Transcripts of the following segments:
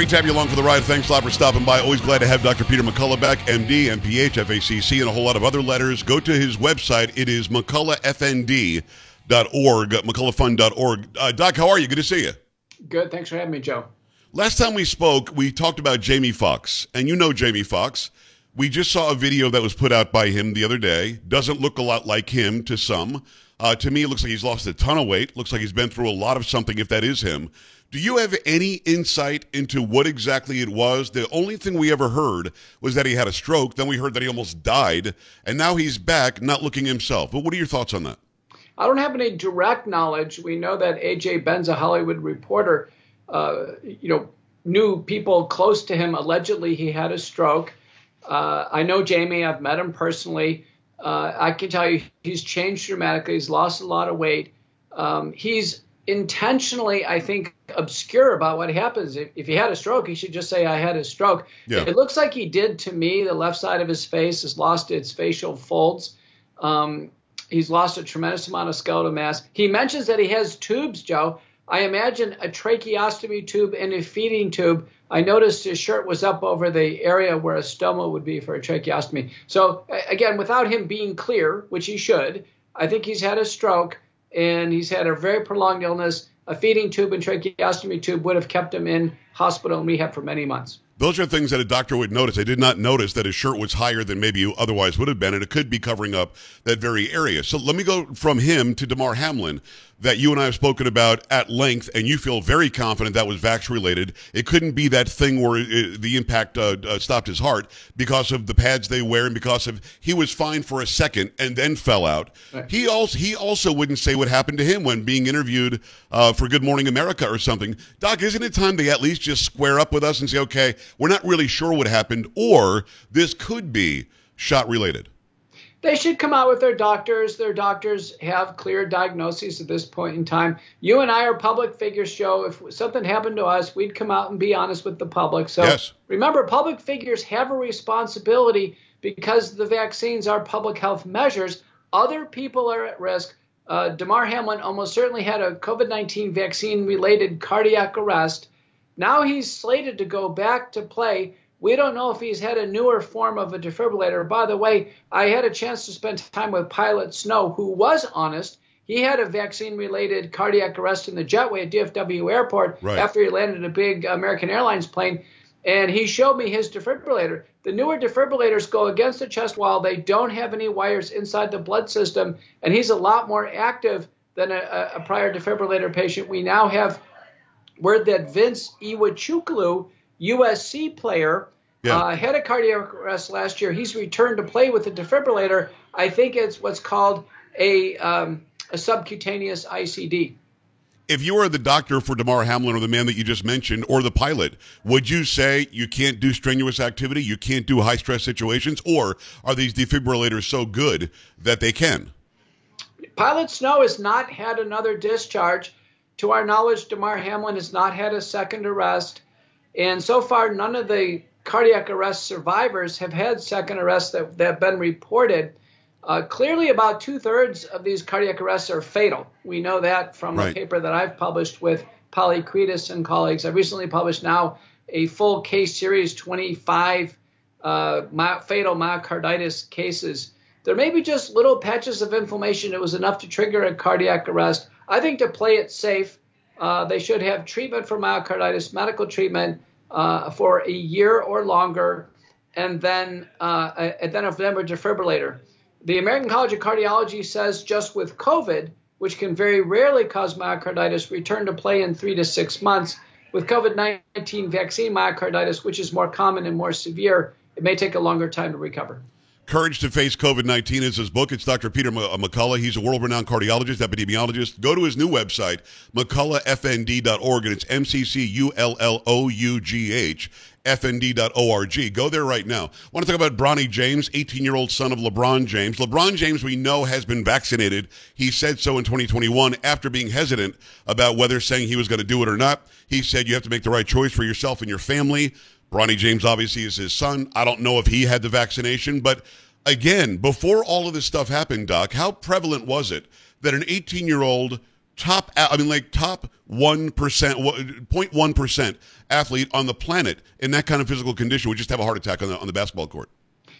Great to have you along for the ride. Thanks a lot for stopping by. Always glad to have Dr. Peter McCullough back, MD, MPH, FACC, and a whole lot of other letters. Go to his website. It is McCulloughFND.org, McCulloughFund.org. Uh, Doc, how are you? Good to see you. Good. Thanks for having me, Joe. Last time we spoke, we talked about Jamie Foxx, and you know Jamie Foxx. We just saw a video that was put out by him the other day. Doesn't look a lot like him to some. Uh, to me, it looks like he's lost a ton of weight. Looks like he's been through a lot of something, if that is him. Do you have any insight into what exactly it was? The only thing we ever heard was that he had a stroke. Then we heard that he almost died. And now he's back, not looking himself. But what are your thoughts on that? I don't have any direct knowledge. We know that AJ Benza Hollywood reporter. Uh, you know, knew people close to him. Allegedly, he had a stroke. Uh, I know Jamie. I've met him personally. Uh, I can tell you he's changed dramatically. He's lost a lot of weight. Um, he's intentionally, I think, obscure about what happens. If, if, he had a stroke, he should just say, I had a stroke. Yeah. It looks like he did to me. The left side of his face has lost its facial folds. Um, he's lost a tremendous amount of skeletal mass. He mentions that he has tubes, Joe. I imagine a tracheostomy tube and a feeding tube. I noticed his shirt was up over the area where a stoma would be for a tracheostomy. So, again, without him being clear, which he should, I think he's had a stroke and he's had a very prolonged illness. A feeding tube and tracheostomy tube would have kept him in hospital and rehab for many months. Those are things that a doctor would notice. I did not notice that his shirt was higher than maybe you otherwise would have been, and it could be covering up that very area. So let me go from him to Damar Hamlin that you and I have spoken about at length, and you feel very confident that was vax related. It couldn't be that thing where it, the impact uh, uh, stopped his heart because of the pads they wear and because of he was fine for a second and then fell out. Right. He also he also wouldn't say what happened to him when being interviewed uh, for Good Morning America or something. Doc, isn't it time to at least just square up with us and say, okay, we're not really sure what happened, or this could be shot related? They should come out with their doctors. Their doctors have clear diagnoses at this point in time. You and I are public figures, Joe. If something happened to us, we'd come out and be honest with the public. So yes. remember, public figures have a responsibility because the vaccines are public health measures. Other people are at risk. Uh, Damar Hamlin almost certainly had a COVID 19 vaccine related cardiac arrest. Now he's slated to go back to play. We don't know if he's had a newer form of a defibrillator. By the way, I had a chance to spend time with Pilot Snow, who was honest. He had a vaccine related cardiac arrest in the jetway at DFW Airport right. after he landed a big American Airlines plane. And he showed me his defibrillator. The newer defibrillators go against the chest wall. They don't have any wires inside the blood system. And he's a lot more active than a, a prior defibrillator patient. We now have word that Vince Iwuchukwu USC player. Yeah. Uh, had a cardiac arrest last year. He's returned to play with a defibrillator. I think it's what's called a, um, a subcutaneous ICD. If you were the doctor for Damar Hamlin or the man that you just mentioned or the pilot, would you say you can't do strenuous activity, you can't do high stress situations, or are these defibrillators so good that they can? Pilot Snow has not had another discharge. To our knowledge, Damar Hamlin has not had a second arrest. And so far, none of the cardiac arrest survivors have had second arrests that, that have been reported. Uh, clearly, about two thirds of these cardiac arrests are fatal. We know that from right. a paper that I've published with Polykretis and colleagues. I recently published now a full case series 25 uh, my, fatal myocarditis cases. There may be just little patches of inflammation that was enough to trigger a cardiac arrest. I think to play it safe, uh, they should have treatment for myocarditis, medical treatment uh, for a year or longer, and then uh, and then a defibrillator. The American College of Cardiology says just with COVID, which can very rarely cause myocarditis, return to play in three to six months. With COVID 19 vaccine myocarditis, which is more common and more severe, it may take a longer time to recover. Courage to Face COVID 19 is his book. It's Dr. Peter uh, McCullough. He's a world renowned cardiologist, epidemiologist. Go to his new website, McCulloughFND.org, and it's M C C U L L O U G H. FND.org. Go there right now. I want to talk about Bronny James, 18 year old son of LeBron James. LeBron James, we know, has been vaccinated. He said so in 2021 after being hesitant about whether saying he was going to do it or not. He said you have to make the right choice for yourself and your family. Bronny James obviously is his son. I don't know if he had the vaccination, but again, before all of this stuff happened, Doc, how prevalent was it that an 18 year old top, I mean, like top 1%, 0.1% athlete on the planet in that kind of physical condition would just have a heart attack on the, on the basketball court.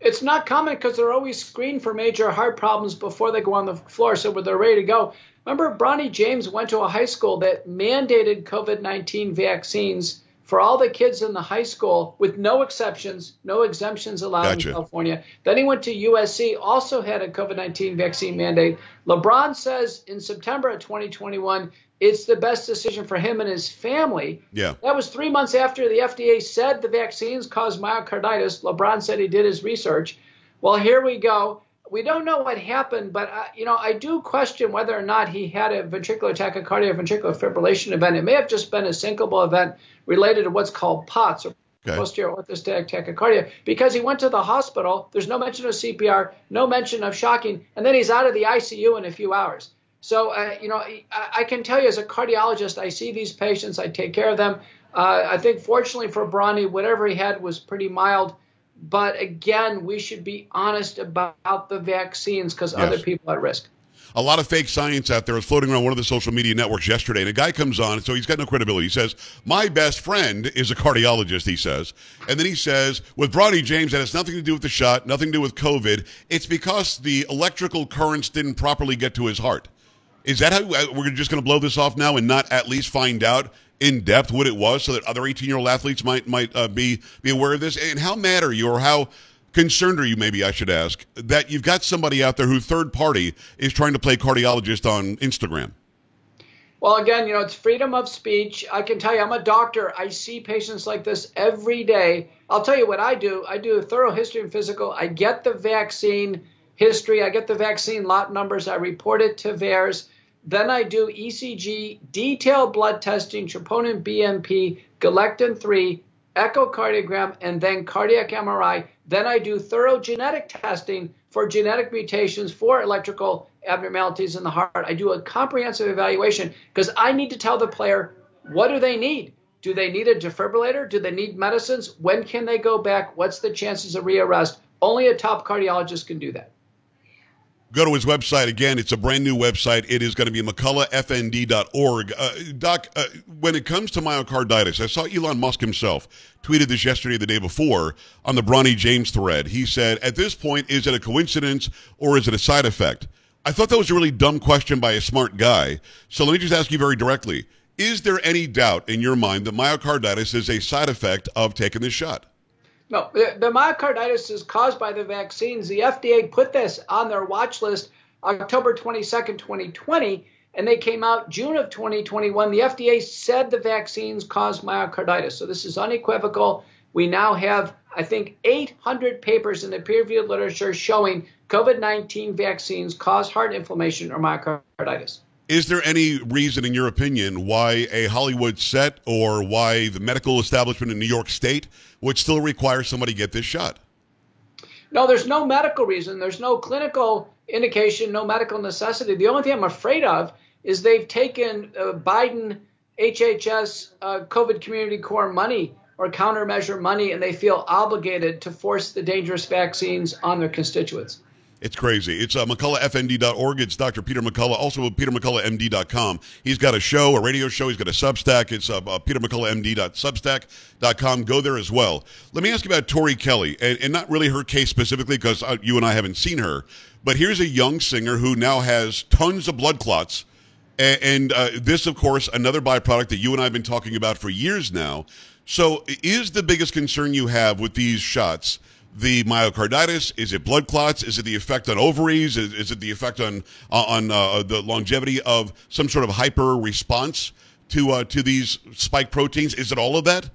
It's not common because they're always screened for major heart problems before they go on the floor. So they're ready to go, remember Bronny James went to a high school that mandated COVID 19 vaccines for all the kids in the high school with no exceptions, no exemptions allowed gotcha. in California. Then he went to USC, also had a COVID 19 vaccine mandate. LeBron says in September of 2021, it's the best decision for him and his family. Yeah. That was three months after the FDA said the vaccines caused myocarditis. LeBron said he did his research. Well, here we go. We don't know what happened, but uh, you know, I do question whether or not he had a ventricular tachycardia, ventricular fibrillation event. It may have just been a syncopal event related to what's called POTS or Okay. posterior orthostatic tachycardia because he went to the hospital. There's no mention of CPR, no mention of shocking, and then he's out of the ICU in a few hours. So, uh, you know, I, I, can tell you as a cardiologist, I see these patients, I take care of them. Uh, I think fortunately for Bronny, whatever he had was pretty mild. But again, we should be honest about the vaccines because yes. other people are at risk a lot of fake science out there was floating around one of the social media networks yesterday, and a guy comes on, so he's got no credibility. He says, "My best friend is a cardiologist." He says, and then he says, "With Bronny James, that has nothing to do with the shot, nothing to do with COVID. It's because the electrical currents didn't properly get to his heart." Is that how uh, we're just going to blow this off now and not at least find out in depth what it was, so that other 18 year old athletes might might uh, be be aware of this? And how mad are you, or how concerned are you? Maybe I should ask that you've got somebody out there who third party is trying to play cardiologist on Instagram. Well, again, you know, it's freedom of speech. I can tell you, I'm a doctor. I see patients like this every day. I'll tell you what I do. I do a thorough history and physical. I get the vaccine history. I get the vaccine lot numbers. I report it to VAERS. Then I do ECG, detailed blood testing, troponin BNP, galectin 3, echocardiogram, and then cardiac MRI. Then I do thorough genetic testing for genetic mutations for electrical abnormalities in the heart. I do a comprehensive evaluation because I need to tell the player what do they need? Do they need a defibrillator? Do they need medicines? When can they go back? What's the chances of rearrest? Only a top cardiologist can do that go to his website again. It's a brand new website. It is going to be McCulloughFND.org. Uh, Doc, uh, when it comes to myocarditis, I saw Elon Musk himself tweeted this yesterday, the day before, on the Bronny James thread. He said, "At this point, is it a coincidence or is it a side effect?" I thought that was a really dumb question by a smart guy. So let me just ask you very directly: Is there any doubt in your mind that myocarditis is a side effect of taking this shot? No, the, the myocarditis is caused by the vaccines. The FDA put this on their watch list October 22nd, 2020, and they came out June of 2021. The FDA said the vaccines cause myocarditis. So this is unequivocal. We now have, I think, 800 papers in the peer reviewed literature showing COVID 19 vaccines cause heart inflammation or myocarditis. Is there any reason, in your opinion, why a Hollywood set or why the medical establishment in New York State would still require somebody get this shot? No, there's no medical reason. There's no clinical indication, no medical necessity. The only thing I'm afraid of is they've taken uh, Biden HHS uh, COVID Community Corps money or countermeasure money, and they feel obligated to force the dangerous vaccines on their constituents. It's crazy. It's uh, McCulloughFND.org. It's Dr. Peter McCullough, also PeterMcCulloughMD.com. He's got a show, a radio show. He's got a Substack. It's uh, uh, PeterMcCulloughMD.substack.com. Go there as well. Let me ask you about Tori Kelly, and, and not really her case specifically because uh, you and I haven't seen her, but here's a young singer who now has tons of blood clots. And, and uh, this, of course, another byproduct that you and I have been talking about for years now. So, is the biggest concern you have with these shots – the myocarditis? Is it blood clots? Is it the effect on ovaries? Is, is it the effect on uh, on uh, the longevity of some sort of hyper response to uh, to these spike proteins? Is it all of that?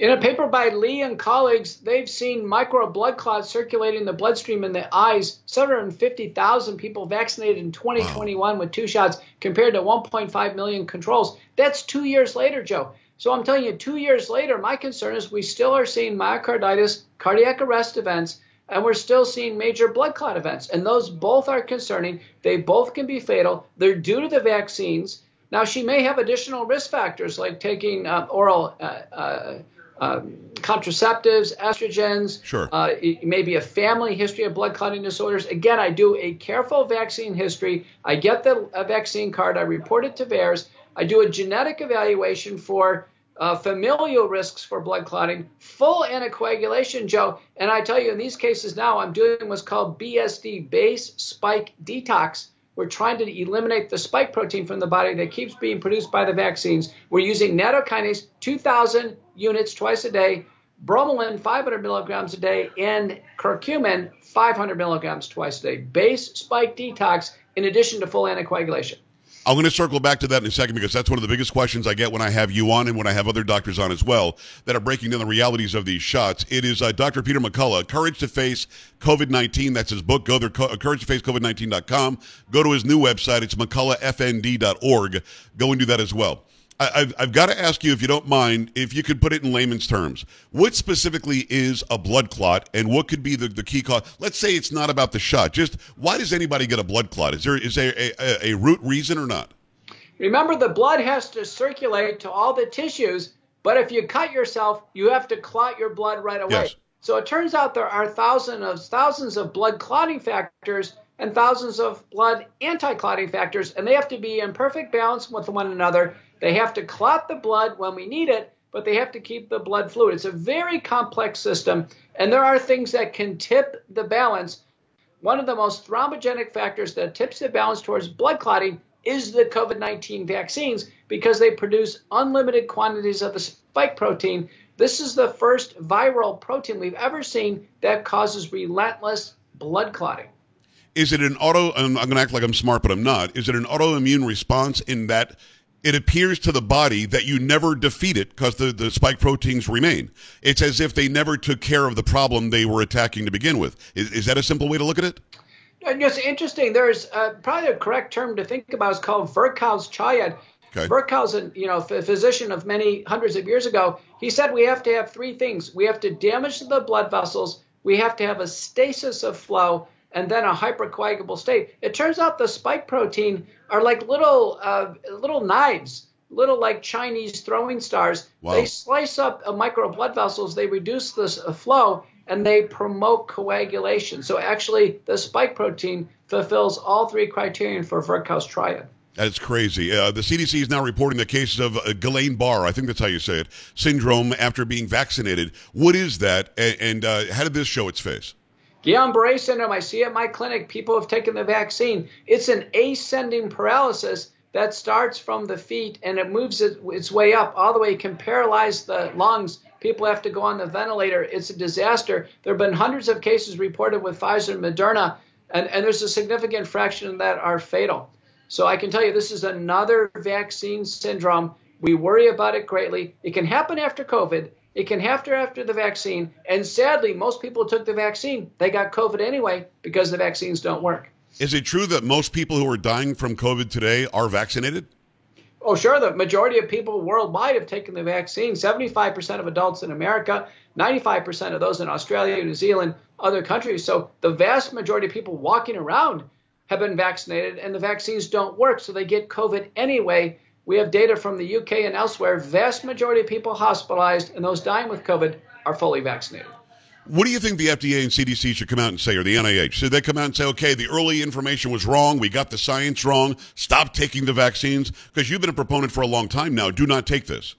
In a paper by Lee and colleagues, they've seen micro blood clots circulating in the bloodstream in the eyes. 750,000 people vaccinated in 2021 wow. with two shots compared to 1.5 million controls. That's two years later, Joe. So I'm telling you, two years later, my concern is we still are seeing myocarditis, cardiac arrest events, and we're still seeing major blood clot events. And those both are concerning. They both can be fatal. They're due to the vaccines. Now, she may have additional risk factors like taking uh, oral uh, uh, um, contraceptives, estrogens. Sure. Uh, maybe a family history of blood clotting disorders. Again, I do a careful vaccine history. I get the vaccine card. I report it to VAERS. I do a genetic evaluation for uh, familial risks for blood clotting, full anticoagulation, Joe. And I tell you, in these cases now, I'm doing what's called BSD, base spike detox. We're trying to eliminate the spike protein from the body that keeps being produced by the vaccines. We're using nattokinase 2,000 units twice a day, bromelain 500 milligrams a day, and curcumin 500 milligrams twice a day. Base spike detox in addition to full anticoagulation. I'm going to circle back to that in a second because that's one of the biggest questions I get when I have you on and when I have other doctors on as well that are breaking down the realities of these shots. It is uh, Dr. Peter McCullough, Courage to Face COVID 19. That's his book. Go there, co- courage to face COVID 19.com. Go to his new website. It's mcculloughfnd.org. Go and do that as well. I've, I've got to ask you, if you don't mind, if you could put it in layman's terms. What specifically is a blood clot, and what could be the, the key cause? Let's say it's not about the shot. Just why does anybody get a blood clot? Is there is there a, a, a root reason or not? Remember, the blood has to circulate to all the tissues, but if you cut yourself, you have to clot your blood right away. Yes. So it turns out there are thousands of thousands of blood clotting factors and thousands of blood anti-clotting factors, and they have to be in perfect balance with one another. They have to clot the blood when we need it, but they have to keep the blood fluid. It's a very complex system, and there are things that can tip the balance. One of the most thrombogenic factors that tips the balance towards blood clotting is the COVID 19 vaccines because they produce unlimited quantities of the spike protein. This is the first viral protein we've ever seen that causes relentless blood clotting. Is it an auto? I'm going to act like I'm smart, but I'm not. Is it an autoimmune response in that it appears to the body that you never defeat it because the, the spike proteins remain. It's as if they never took care of the problem they were attacking to begin with. Is, is that a simple way to look at it? It's interesting. There's uh, probably a correct term to think about is called Virchow's triad. Okay. Virchow's a you know a physician of many hundreds of years ago. He said we have to have three things. We have to damage the blood vessels. We have to have a stasis of flow, and then a hypercoagulable state. It turns out the spike protein are like little uh, little knives, little like Chinese throwing stars. Wow. They slice up uh, micro blood vessels. They reduce the uh, flow and they promote coagulation. So actually, the spike protein fulfills all three criterion for Virchow's triad. That's crazy. Uh, the CDC is now reporting the cases of uh, Guillain-Barre, I think that's how you say it, syndrome after being vaccinated. What is that, and, and uh, how did this show its face? Guillain-Barre syndrome, I see at my clinic, people have taken the vaccine. It's an ascending paralysis that starts from the feet and it moves its way up all the way. It can paralyze the lungs. People have to go on the ventilator. It's a disaster. There have been hundreds of cases reported with Pfizer and Moderna, and, and there's a significant fraction that are fatal. So I can tell you this is another vaccine syndrome. We worry about it greatly. It can happen after COVID. It can happen after the vaccine. And sadly, most people took the vaccine. They got COVID anyway because the vaccines don't work. Is it true that most people who are dying from COVID today are vaccinated? Oh, sure. The majority of people worldwide have taken the vaccine. 75% of adults in America, 95% of those in Australia, New Zealand, other countries. So the vast majority of people walking around have been vaccinated, and the vaccines don't work. So they get COVID anyway we have data from the UK and elsewhere. Vast majority of people hospitalized and those dying with COVID are fully vaccinated. What do you think the FDA and CDC should come out and say, or the NIH? Should they come out and say, okay, the early information was wrong, we got the science wrong, stop taking the vaccines? Because you've been a proponent for a long time now. Do not take this.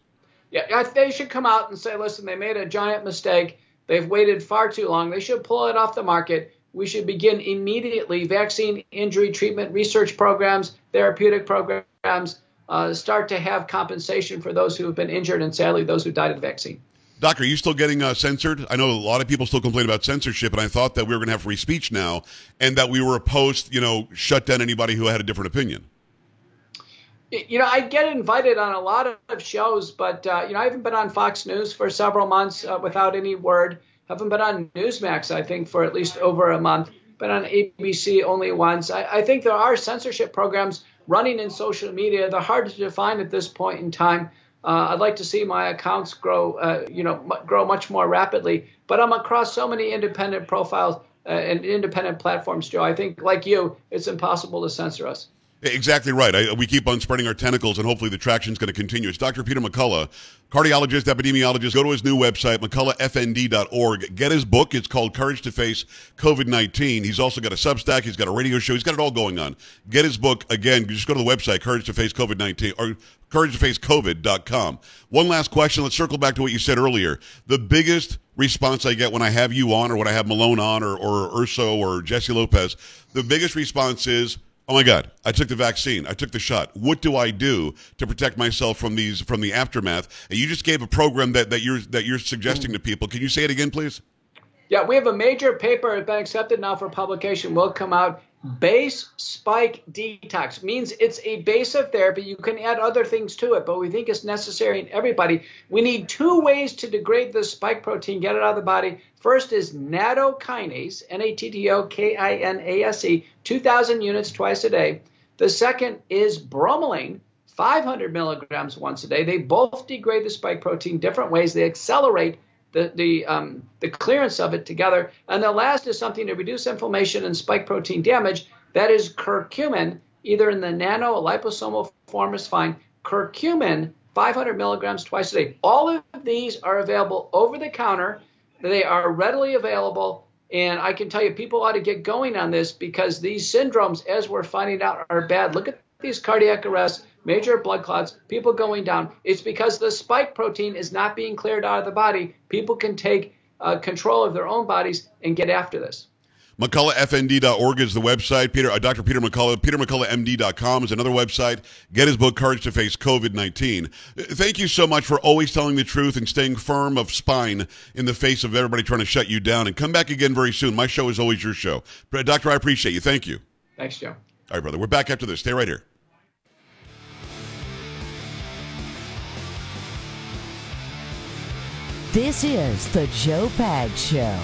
Yeah, they should come out and say, listen, they made a giant mistake. They've waited far too long. They should pull it off the market. We should begin immediately vaccine injury treatment research programs, therapeutic programs uh, start to have compensation for those who have been injured and sadly those who died of the vaccine. Doctor, are you still getting uh, censored? I know a lot of people still complain about censorship, and I thought that we were going to have free speech now, and that we were opposed, you know, shut down anybody who had a different opinion. You know, I get invited on a lot of shows, but uh, you know, I haven't been on Fox News for several months uh, without any word. Haven't been on Newsmax, I think, for at least over a month. Been on ABC only once. I, I think there are censorship programs running in social media. They're hard to define at this point in time. Uh, I'd like to see my accounts grow, uh, you know, m- grow much more rapidly. But I'm across so many independent profiles uh, and independent platforms, Joe. I think, like you, it's impossible to censor us. Exactly right. I, we keep on spreading our tentacles, and hopefully the traction is going to continue. It's Dr. Peter McCullough, cardiologist, epidemiologist. Go to his new website, mcculloughfnd.org. Get his book. It's called Courage to Face COVID 19. He's also got a Substack. He's got a radio show. He's got it all going on. Get his book. Again, just go to the website, Courage to Face COVID 19, or courage to face COVID.com. One last question. Let's circle back to what you said earlier. The biggest response I get when I have you on, or when I have Malone on, or, or Urso, or Jesse Lopez, the biggest response is, Oh my God! I took the vaccine. I took the shot. What do I do to protect myself from these from the aftermath? And you just gave a program that, that you're that you're suggesting to people. Can you say it again, please? Yeah, we have a major paper that's been accepted now for publication. Will come out Base spike detox means it's a base of therapy. You can add other things to it, but we think it's necessary in everybody. We need two ways to degrade the spike protein, get it out of the body. First is nattokinase, N A T T O K I N A S E, 2,000 units twice a day. The second is bromelain, 500 milligrams once a day. They both degrade the spike protein different ways. They accelerate the the um, the clearance of it together. And the last is something to reduce inflammation and spike protein damage. That is curcumin, either in the nano or liposomal form is fine. Curcumin, 500 milligrams twice a day. All of these are available over the counter. They are readily available. And I can tell you, people ought to get going on this because these syndromes, as we're finding out, are bad. Look at these cardiac arrests major blood clots, people going down. It's because the spike protein is not being cleared out of the body. People can take uh, control of their own bodies and get after this. McCulloughFND.org is the website. Peter, uh, Dr. Peter McCullough, PeterMcCulloughMD.com is another website. Get his book, Courage to Face COVID 19. Thank you so much for always telling the truth and staying firm of spine in the face of everybody trying to shut you down. And come back again very soon. My show is always your show. Doctor, I appreciate you. Thank you. Thanks, Joe. All right, brother. We're back after this. Stay right here. This is the Joe Pags Show.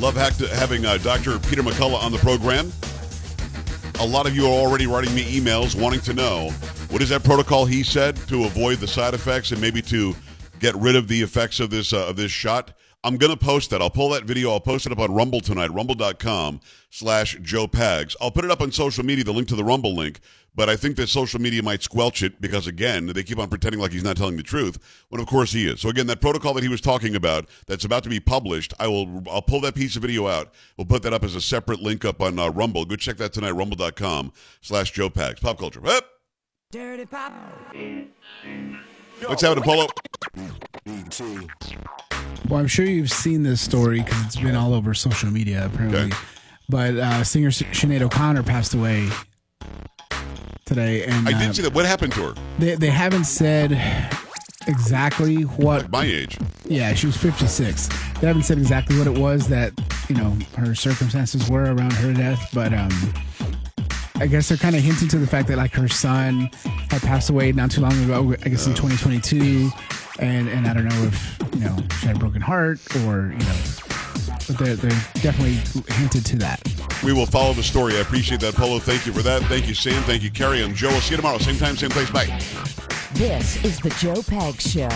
Love having uh, Dr. Peter McCullough on the program. A lot of you are already writing me emails wanting to know what is that protocol he said to avoid the side effects and maybe to get rid of the effects of this uh, of this shot? I'm going to post that. I'll pull that video. I'll post it up on Rumble tonight, rumble.com slash Joe Pags. I'll put it up on social media, the link to the Rumble link, but I think that social media might squelch it because, again, they keep on pretending like he's not telling the truth, when of course he is. So, again, that protocol that he was talking about that's about to be published, I will, I'll pull that piece of video out. We'll put that up as a separate link up on uh, Rumble. Go check that tonight, rumble.com slash Joe Pags. Pop culture. Up. Dirty Pop. What's happening, Polo? Well, I'm sure you've seen this story because it's been all over social media, apparently. Okay. But uh, singer Sinead O'Connor passed away today, and I did uh, see that. What happened to her? They they haven't said exactly what like my age. Yeah, she was 56. They haven't said exactly what it was that you know her circumstances were around her death, but um, I guess they're kind of hinting to the fact that like her son had passed away not too long ago. I guess in 2022, and and I don't know if you know she had a broken heart or you know, but they're, they're definitely hinted to that. We will follow the story. I appreciate that, Polo. Thank you for that. Thank you, Sam. Thank you, Carrie. I'm Joe. We'll see you tomorrow, same time, same place. Bye. This is the Joe Pags Show.